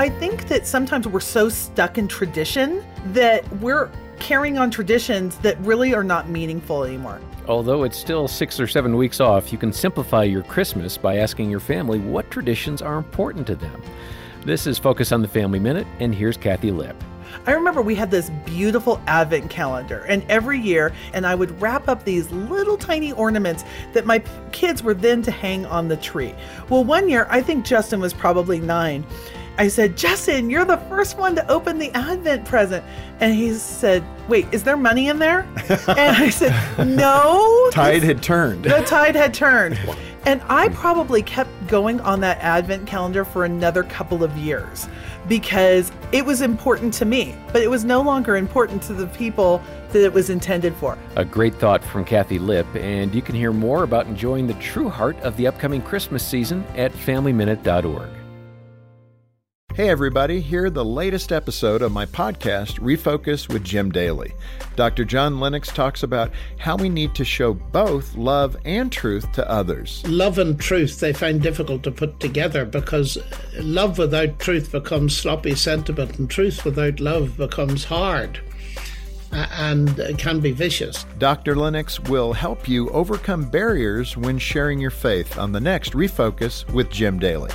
I think that sometimes we're so stuck in tradition that we're carrying on traditions that really are not meaningful anymore. Although it's still six or seven weeks off, you can simplify your Christmas by asking your family what traditions are important to them. This is Focus on the Family Minute, and here's Kathi Lipp. I remember we had this beautiful advent calendar, and every year, and I would wrap up these little tiny ornaments that my kids were then to hang on the tree. Well, one year, I think Justin was probably nine. I said, Justin, you're the first one to open the Advent present. And he said, Wait, is there money in there? and I said, No. Tide had turned. The tide had turned. And I probably kept going on that Advent calendar for another couple of years because it was important to me, but it was no longer important to the people that it was intended for. A great thought from Kathi Lipp, and you can hear more about enjoying the true heart of the upcoming Christmas season at FamilyMinute.org. Hey, everybody, here the latest episode of my podcast, Refocus with Jim Daly. Dr. John Lennox talks about how we need to show both love and truth to others. Love and truth they find difficult to put together because love without truth becomes sloppy sentiment, and truth without love becomes hard uh, and can be vicious. Dr. Lennox will help you overcome barriers when sharing your faith on the next Refocus with Jim Daly.